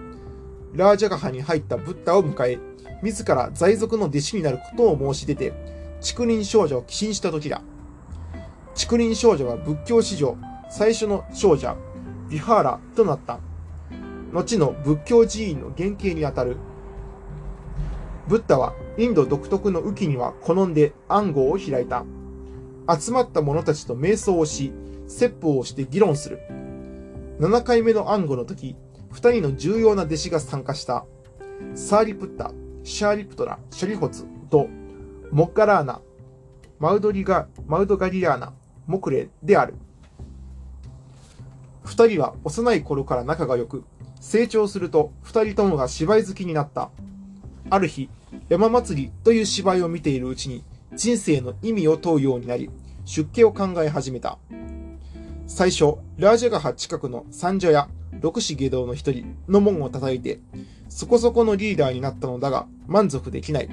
ラージャガハに入ったブッダを迎え、自ら在族の弟子になることを申し出て、竹林少女を寄進した時だ。竹林少女は仏教史上最初の少女、ビハーラとなった。後の仏教寺院の原型にあたる。ブッダはインド独特の雨季には好んで暗号を開いた。集まった者たちと瞑想をし、説法をして議論する。7回目の暗号の時、2人の重要な弟子が参加した。サーリプッタ、シャーリプトラ、シャリホツと、モッガラーナ、マウドリガ、マウドガリアーナ、モクレである。二人は幼い頃から仲が良く、成長すると二人ともが芝居好きになった。ある日、山祭りという芝居を見ているうちに、人生の意味を問うようになり、出家を考え始めた。最初、ラージャガハ近くの三女や六子下道の一人の門を叩いて、そこそこのリーダーになったのだが、満足できない。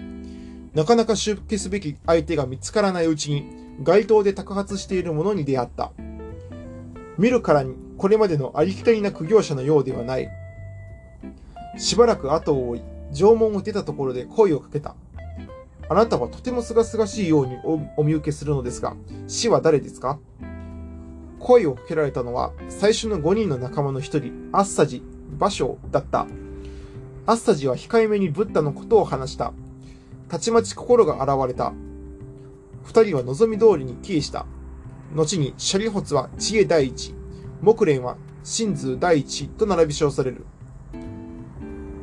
なかなか出家すべき相手が見つからないうちに、街頭で托発している者に出会った。見るからに、これまでのありきたりな苦行者のようではない。しばらく後を追い、縄文を出たところで声をかけた。あなたはとても清々しいようにお見受けするのですが、死は誰ですか？声をかけられたのは、最初の5人の仲間の一人、アッサジ、芭蕉だった。アッサジは控えめにブッダのことを話した。たちまち心が現れた。二人は望み通りに帰依した。後にシャリホツは知恵第一、木蓮は真通第一と並び称される。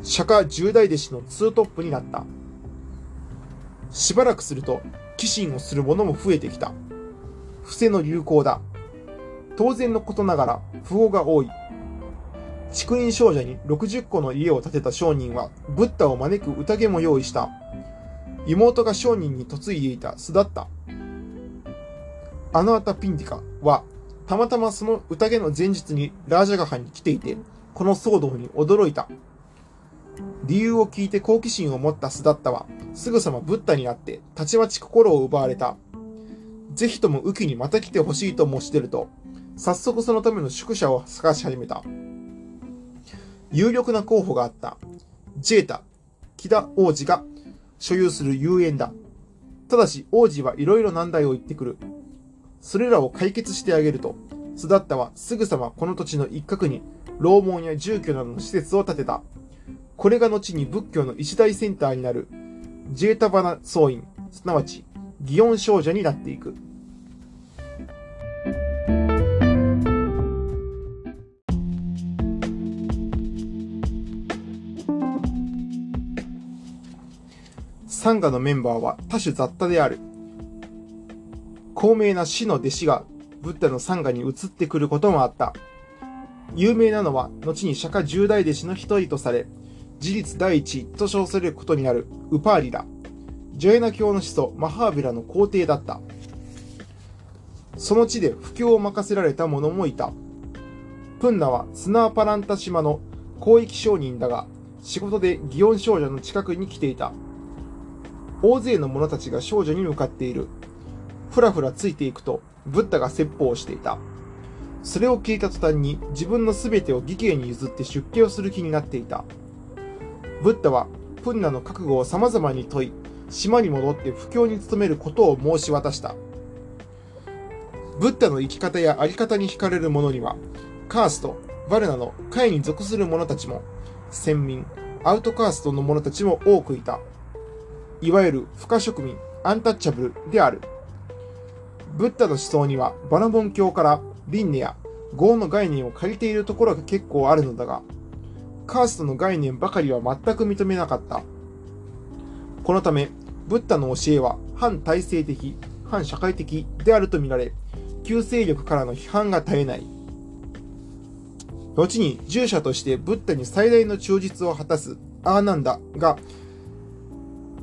釈迦十大弟子のツートップになった。しばらくすると、寄進をする者も増えてきた。伏せの流行だ。当然のことながら、富豪が多い。竹林少女に60個の家を建てた商人は、ブッダを招く宴も用意した。妹が商人に嫁いでいた巣だった。アナータ・ピンディカは、たまたまその宴の前日にラージャガハに来ていて、この騒動に驚いた。理由を聞いて好奇心を持った巣だったは、すぐさまブッダになって、たちまち心を奪われた。ぜひとも雨季にまた来てほしいと申し出ると、早速そのための宿舎を探し始めた。有力な候補があった。ジェータ、木田王子が所有する遊園だ。ただし王子はいろいろ難題を言ってくる。それらを解決してあげると、スダッタはすぐさまこの土地の一角に楼門や住居などの施設を建てた。これが後に仏教の一大センターになるジェータバナ僧院、すなわち祇園少女になっていく。サンガのメンバーは多種雑多である。高名な死の弟子がブッダのサンガに移ってくることもあった。有名なのは、後に釈迦十大弟子の一人とされ、事実第一と称されることになるウパーリだ。ジョエナ教の始祖マハービラの皇帝だった。その地で布教を任せられた者もいた。プンナはスナーパランタ島の広域商人だが、仕事で祇園少女の近くに来ていた。大勢の者たちが少女に向かっている。ふらふらついていくと、ブッダが説法をしていた。それを聞いた途端に自分の全てを義兄に譲って出家をする気になっていた。ブッダはプンナの覚悟を様々に問い、島に戻って布教に努めることを申し渡した。ブッダの生き方やあり方に惹かれる者には、カースト、バルナの会に属する者たちも、先民、アウトカーストの者たちも多くいた。いわゆる不可植民、アンタッチャブルである。ブッダの思想にはバナボン教から輪廻や業の概念を借りているところが結構あるのだが、カーストの概念ばかりは全く認めなかった。このため、ブッダの教えは反体制的、反社会的であるとみられ、旧勢力からの批判が絶えない。後に従者としてブッダに最大の忠実を果たすアーナンダが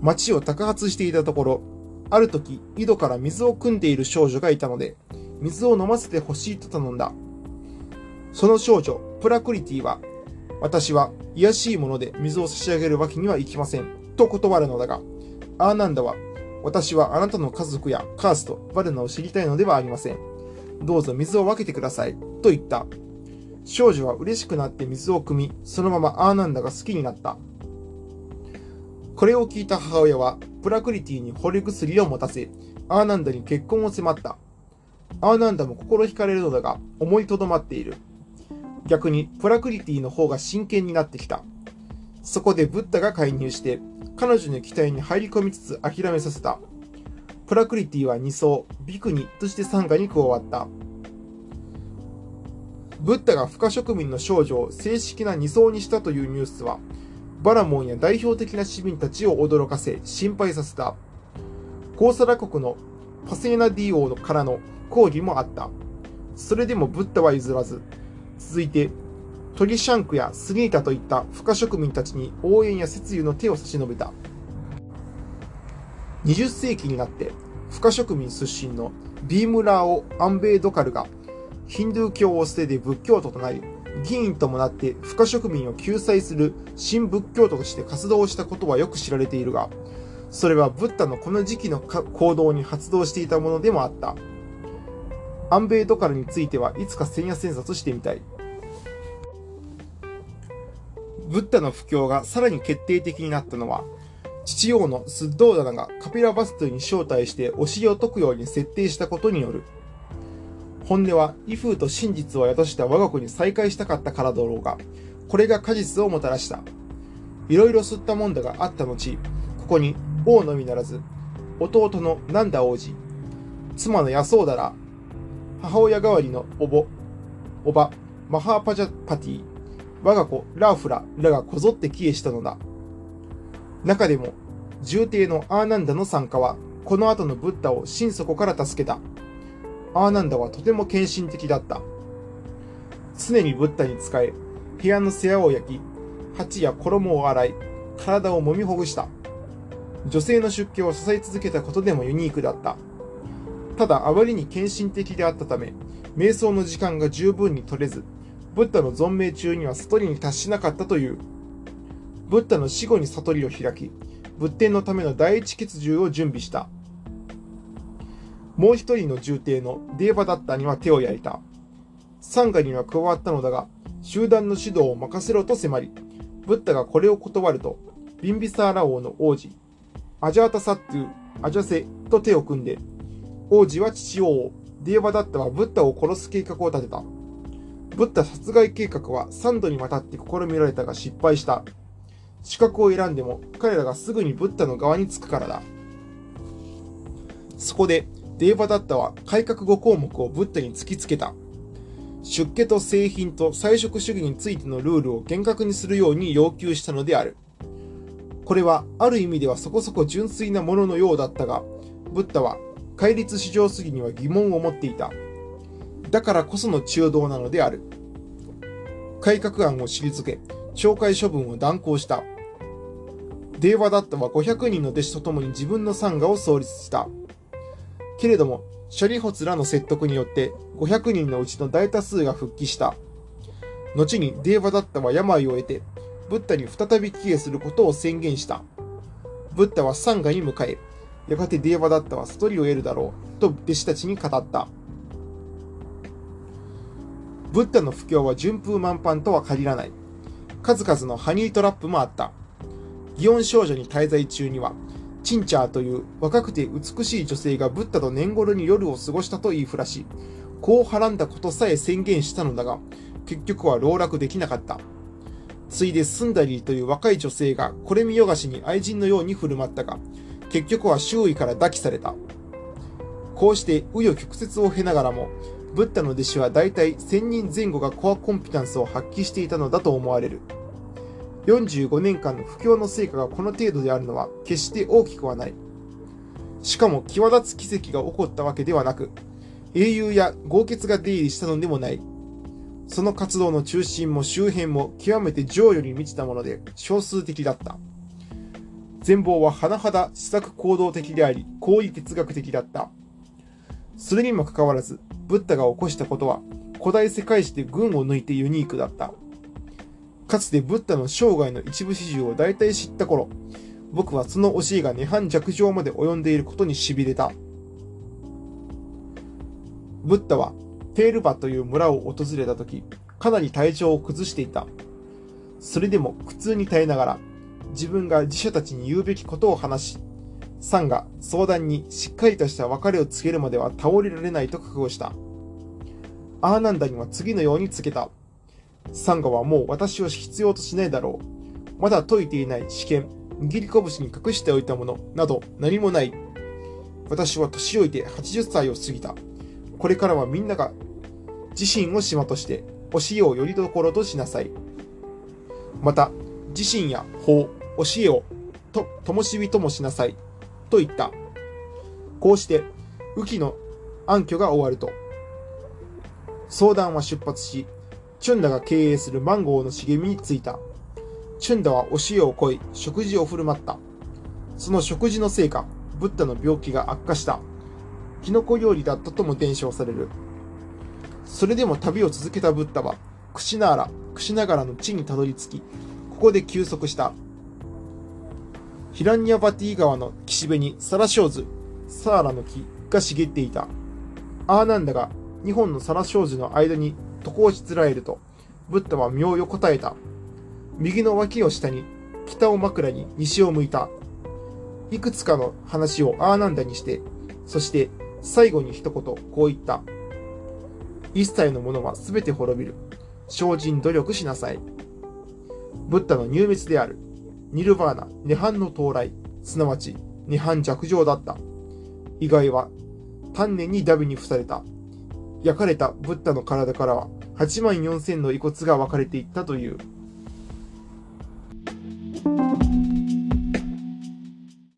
町を宅発していたところ、ある時、井戸から水を汲んでいる少女がいたので、水を飲ませてほしいと頼んだ。その少女、プラクリティは、私は卑しいもので水を差し上げるわけにはいきません、と断るのだが、アーナンダは、私はあなたの家族やカースト、バルナを知りたいのではありません。どうぞ水を分けてください、と言った。少女は嬉しくなって水を汲み、そのままアーナンダが好きになった。これを聞いた母親は、プラクリティに惚れ薬を持たせ、アーナンダに結婚を迫った。アーナンダも心惹かれるのだが、思いとどまっている。逆に、プラクリティの方が真剣になってきた。そこでブッダが介入して、彼女の期待に入り込みつつ諦めさせた。プラクリティは2層、ビクニとして参加に加わった。ブッダが不可植民の少女を正式な2層にしたというニュースは、バラモンや代表的な市民たちを驚かせ、心配させた。コーサラ国のパセーナディ王からの抗議もあった。それでもブッダは譲らず、続いて、トリシャンクやスニータといった不可植民たちに応援や節油の手を差し伸べた。20世紀になって、不可植民出身のビームラーオ・アンベードカルがヒンドゥー教を捨てて仏教徒となり、議員ともなって不可植民を救済する新仏教徒として活動したことはよく知られているが、それはブッダのこの時期の行動に発動していたものでもあった。アンベイドカルについてはいつか千夜千冊してみたい。ブッダの布教がさらに決定的になったのは、父王のスッドーダナがカピラバストに招待して教えを解くように設定したことによる。本音は、威風と真実を宿した我が子に再会したかったからだろうが、これが果実をもたらした。いろいろ吸ったもんだがあった後、ここに王のみならず、弟のナンダ王子、妻のヤソーダラ、母親代わりのおぼ、おば、マハーパジャパティ、我が子ラーフラらがこぞって帰依したのだ。中でも、重帝のアーナンダの参加は、この後のブッダを心底から助けた。アーナンダはとても献身的だった。常にブッダに仕え、部屋の世話を焼き、鉢や衣を洗い、体を揉みほぐした。女性の出家を支え続けたことでもユニークだった。ただ、あまりに献身的であったため、瞑想の時間が十分に取れず、ブッダの存命中には悟りに達しなかったという。ブッダの死後に悟りを開き、仏典のための第一血獣を準備した。もう一人の重帝のデーバダッタには手を焼いた。サンガには加わったのだが、集団の指導を任せろと迫り、ブッダがこれを断ると、ビンビサーラ王の王子、アジャータサットゥ、アジャセと手を組んで、王子は父王、デーバダッタはブッダを殺す計画を立てた。ブッダ殺害計画は3度にわたって試みられたが失敗した。資格を選んでも彼らがすぐにブッダの側につくからだ。そこでデーバダッタは改革5項目をブッダに突きつけた。出家と製品と菜食主義についてのルールを厳格にするように要求したのである。これはある意味ではそこそこ純粋なもののようだったが、ブッダは戒律至上主義には疑問を持っていた。だからこその中道なのである。改革案を退け、懲戒処分を断行した。デーワダッタは500人の弟子と共に自分の参加を創立した。けれども、シャリホツらの説得によって500人のうちの大多数が復帰した。後にデーバダッタは病を得て、ブッダに再び帰依することを宣言した。ブッダはサンガに迎え、やがてデーバダッタは悟りを得るだろう、と弟子たちに語った。ブッダの布教は順風満帆とは限らない。数々のハニートラップもあった。祇園少女に滞在中には、チンチャーという若くて美しい女性がブッダと年頃に夜を過ごしたと言いふらし、こうはらんだことさえ宣言したのだが、結局は籠絡できなかった。ついでスンダリーという若い女性がこれ見よがしに愛人のように振る舞ったが、結局は周囲から抱きされた。こうして紆余曲折を経ながらも、ブッダの弟子は大体1000人前後がコアコンピタンスを発揮していたのだと思われる。45年間の布教の成果がこの程度であるのは決して大きくはない。しかも際立つ奇跡が起こったわけではなく、英雄や豪傑が出入りしたのでもない。その活動の中心も周辺も極めて情緒に満ちたもので少数的だった。全貌は甚だ施策行動的であり、行為哲学的だった。それにもかかわらず、ブッダが起こしたことは、古代世界史で群を抜いてユニークだった。かつてブッダの生涯の一部始終を大体知った頃、僕はその教えが涅槃弱情まで及んでいることに痺れた。ブッダはテールバという村を訪れた時、かなり体調を崩していた。それでも苦痛に耐えながら、自分が自社たちに言うべきことを話し、サンが相談にしっかりとした別れを告げるまでは倒れられないと覚悟した。アーナンダには次のように告げた。サンガはもう私を必要としないだろう。まだ解いていない試験、握り拳に隠しておいたものなど何もない。私は年老いて80歳を過ぎた。これからはみんなが自身を島として教えをよりどころとしなさい。また、自身や法、教えをと、灯火ともしなさい。と言った。こうして、雨季の暗渠が終わると、相談は出発し、チュンダが経営するマンゴーの茂みに着いた。チュンダはお塩を恋い、食事を振る舞った。その食事のせいか、ブッダの病気が悪化した。キノコ料理だったとも伝承される。それでも旅を続けたブッダは、クシナーラ、クシナガラの地にたどり着き、ここで休息した。ヒランニャバティ川の岸辺にサラショウズ、サーラの木が茂っていた。アーナンダが2本のサラショウズの間に床をしつらえると、ブッダは妙よ答えた。右の脇を下に、北を枕に西を向いた。いくつかの話をアーナンダにして、そして最後に一言こう言った。一切のものは全て滅びる。精進努力しなさい。ブッダの入滅である。ニルヴァーナ、涅槃の到来、すなわち二半弱状だった。意外は、丹念にダビに付された。焼かれたブッダの体からは8万4000の遺骨が分かれていったという。